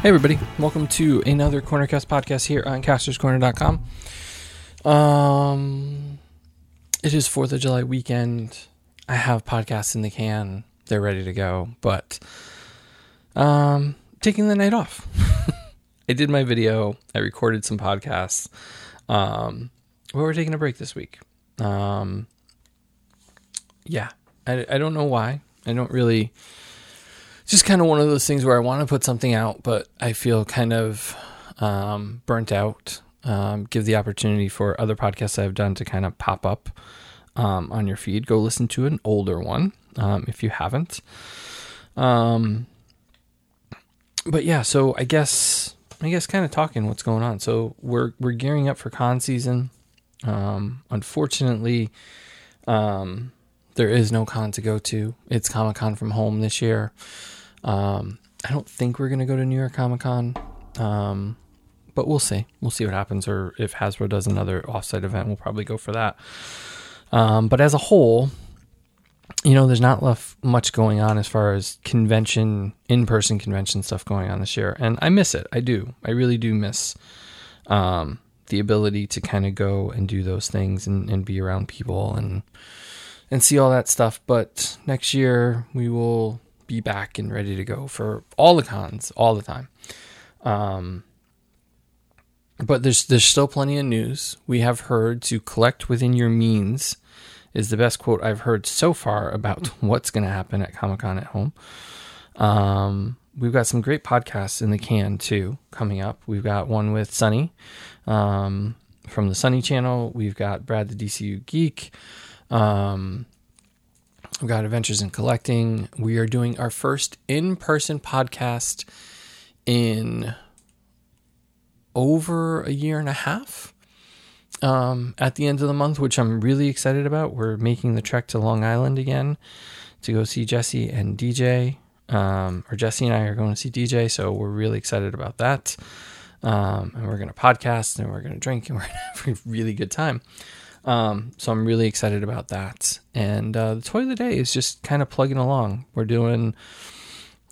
Hey, everybody. Welcome to another Cornercast podcast here on casterscorner.com. Um, it is 4th of July weekend. I have podcasts in the can. They're ready to go, but um, taking the night off. I did my video. I recorded some podcasts. Um, we're taking a break this week. Um, yeah, I, I don't know why. I don't really just kind of one of those things where I want to put something out, but I feel kind of um, burnt out. Um, give the opportunity for other podcasts I've done to kind of pop up um, on your feed. Go listen to an older one um, if you haven't. Um, but yeah, so I guess I guess kind of talking what's going on. So we're we're gearing up for con season. Um, unfortunately, there is no con to go to. It's Comic Con from home this year. Um, I don't think we're gonna go to New York Comic Con, um, but we'll see. We'll see what happens. Or if Hasbro does another offsite event, we'll probably go for that. Um, but as a whole, you know, there's not left much going on as far as convention, in-person convention stuff going on this year, and I miss it. I do. I really do miss um, the ability to kind of go and do those things and, and be around people and and see all that stuff. But next year we will be back and ready to go for all the cons all the time. Um, but there's there's still plenty of news. We have heard to collect within your means is the best quote I've heard so far about what's going to happen at Comic Con at home. Um, we've got some great podcasts in the can too coming up. We've got one with Sunny um, from the Sunny Channel. We've got Brad the DCU Geek. Um, we've got Adventures in Collecting. We are doing our first in person podcast in over a year and a half um, at the end of the month, which I'm really excited about. We're making the trek to Long Island again to go see Jesse and DJ. Um, or Jesse and I are going to see DJ, so we're really excited about that. Um, and we're going to podcast and we're going to drink and we're going to have a really good time. Um, so I'm really excited about that. And uh, the toy of the day is just kind of plugging along. We're doing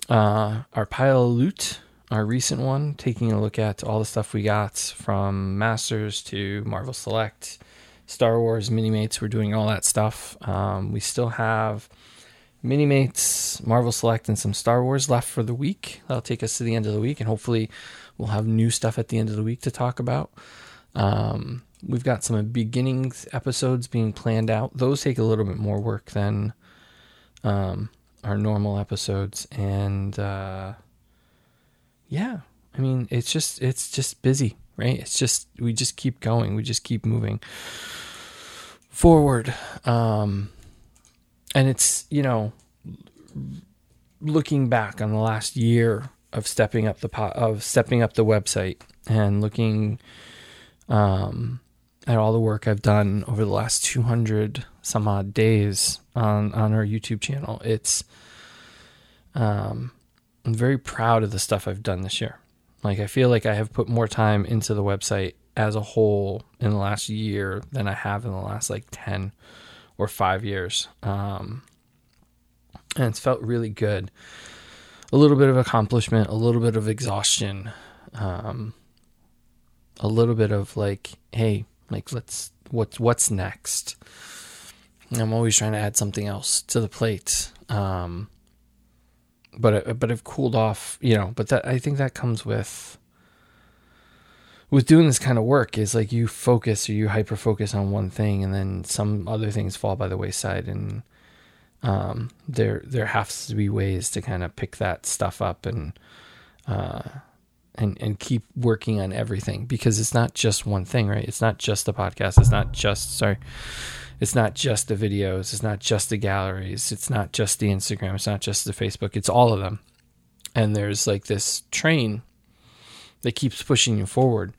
uh, our pile loot, our recent one, taking a look at all the stuff we got from Masters to Marvel Select, Star Wars Minimates. We're doing all that stuff. Um, we still have Minimates, Marvel Select, and some Star Wars left for the week. That'll take us to the end of the week, and hopefully we'll have new stuff at the end of the week to talk about. Um, we've got some beginning episodes being planned out. Those take a little bit more work than um, our normal episodes, and uh, yeah, I mean it's just it's just busy, right? It's just we just keep going, we just keep moving forward, um, and it's you know looking back on the last year of stepping up the po- of stepping up the website and looking um, at all the work I've done over the last 200 some odd days on on our YouTube channel. It's um, I'm very proud of the stuff I've done this year. Like I feel like I have put more time into the website as a whole in the last year than I have in the last like 10 or 5 years. Um, and it's felt really good. A little bit of accomplishment, a little bit of exhaustion. Um, a little bit of like, hey, like let's what's what's next. I'm always trying to add something else to the plate. Um, but but I've cooled off, you know. But that I think that comes with with doing this kind of work is like you focus or you hyper focus on one thing, and then some other things fall by the wayside, and um, there there has to be ways to kind of pick that stuff up and uh, and and keep working on everything because it's not just one thing, right? It's not just the podcast. It's not just sorry. It's not just the videos. It's not just the galleries. It's not just the Instagram. It's not just the Facebook. It's all of them. And there's like this train that keeps pushing you forward,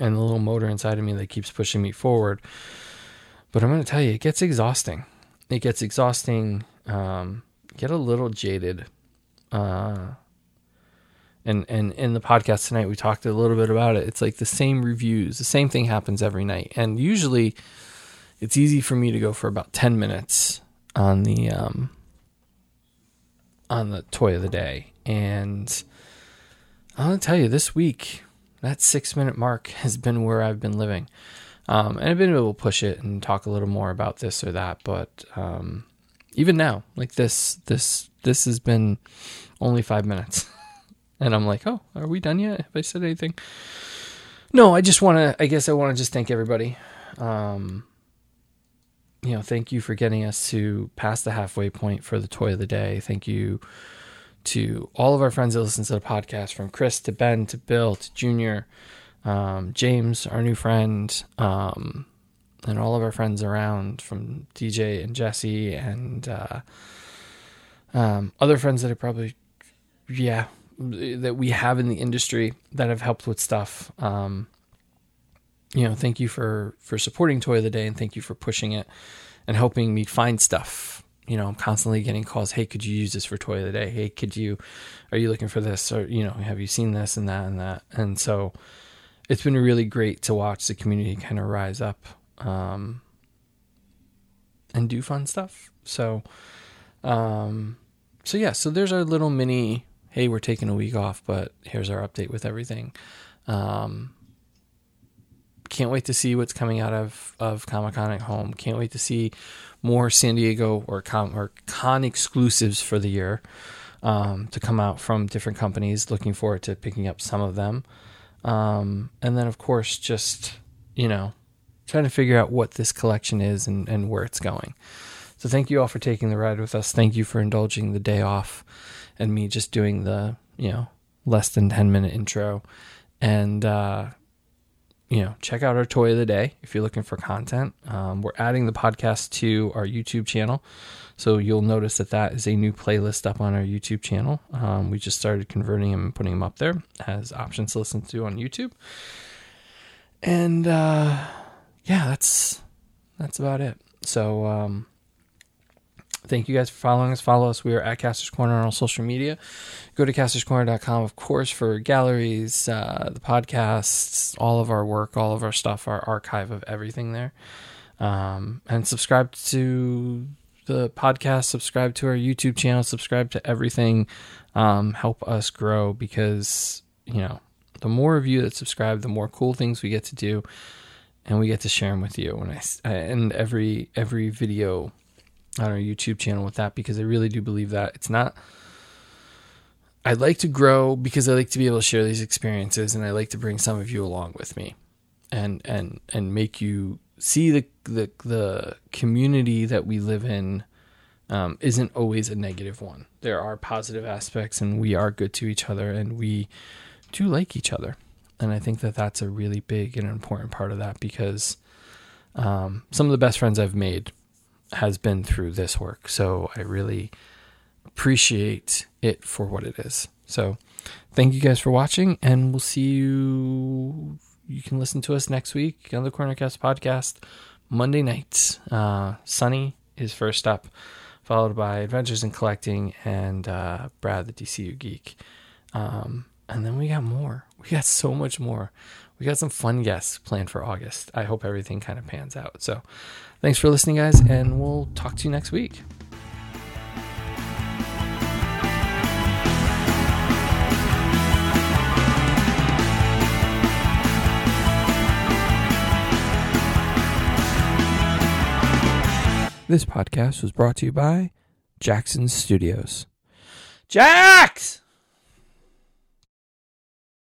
and the little motor inside of me that keeps pushing me forward. But I'm going to tell you, it gets exhausting. It gets exhausting. Um, get a little jaded. Uh, and and in the podcast tonight we talked a little bit about it. It's like the same reviews the same thing happens every night. And usually it's easy for me to go for about 10 minutes on the um on the toy of the day. And I'll tell you, this week, that six minute mark has been where I've been living. Um, and I've been able to push it and talk a little more about this or that, but um, even now, like this, this, this has been only five minutes, and I'm like, oh, are we done yet? Have I said anything? No, I just want to. I guess I want to just thank everybody. Um, you know, thank you for getting us to past the halfway point for the toy of the day. Thank you to all of our friends that listen to the podcast, from Chris to Ben to Bill to Junior, um, James, our new friend, um, and all of our friends around, from DJ and Jesse and uh, um, other friends that are probably, yeah, that we have in the industry that have helped with stuff. Um, you know, thank you for for supporting Toy of the Day and thank you for pushing it and helping me find stuff you know, I'm constantly getting calls. Hey, could you use this for toy of the day? Hey, could you, are you looking for this? Or, you know, have you seen this and that and that? And so it's been really great to watch the community kind of rise up, um, and do fun stuff. So, um, so yeah, so there's our little mini, Hey, we're taking a week off, but here's our update with everything. Um, can't wait to see what's coming out of, of Comic Con at home. Can't wait to see more San Diego or con, or con exclusives for the year um, to come out from different companies. Looking forward to picking up some of them. Um, and then, of course, just, you know, trying to figure out what this collection is and, and where it's going. So, thank you all for taking the ride with us. Thank you for indulging the day off and me just doing the, you know, less than 10 minute intro. And, uh, you know, check out our toy of the day if you're looking for content. Um, we're adding the podcast to our YouTube channel. So you'll notice that that is a new playlist up on our YouTube channel. Um, we just started converting them and putting them up there as options to listen to on YouTube. And uh, yeah, that's that's about it. So um, Thank you guys for following us. Follow us. We are at Casters Corner on all social media. Go to casterscorner.com, of course, for galleries, uh, the podcasts, all of our work, all of our stuff, our archive of everything there. Um, and subscribe to the podcast, subscribe to our YouTube channel, subscribe to everything. Um, help us grow because, you know, the more of you that subscribe, the more cool things we get to do and we get to share them with you. When I, and every, every video on our YouTube channel with that because I really do believe that it's not. I like to grow because I like to be able to share these experiences, and I like to bring some of you along with me, and and and make you see the the the community that we live in um, isn't always a negative one. There are positive aspects, and we are good to each other, and we do like each other, and I think that that's a really big and important part of that because um, some of the best friends I've made has been through this work. So I really appreciate it for what it is. So thank you guys for watching, and we'll see you. You can listen to us next week on the Cornercast podcast, Monday nights. Uh, Sunny is first up, followed by Adventures in Collecting and uh, Brad, the DCU Geek. Um, and then we got more. We got so much more. We got some fun guests planned for August. I hope everything kind of pans out. So Thanks for listening, guys, and we'll talk to you next week. This podcast was brought to you by Jackson Studios. Jax!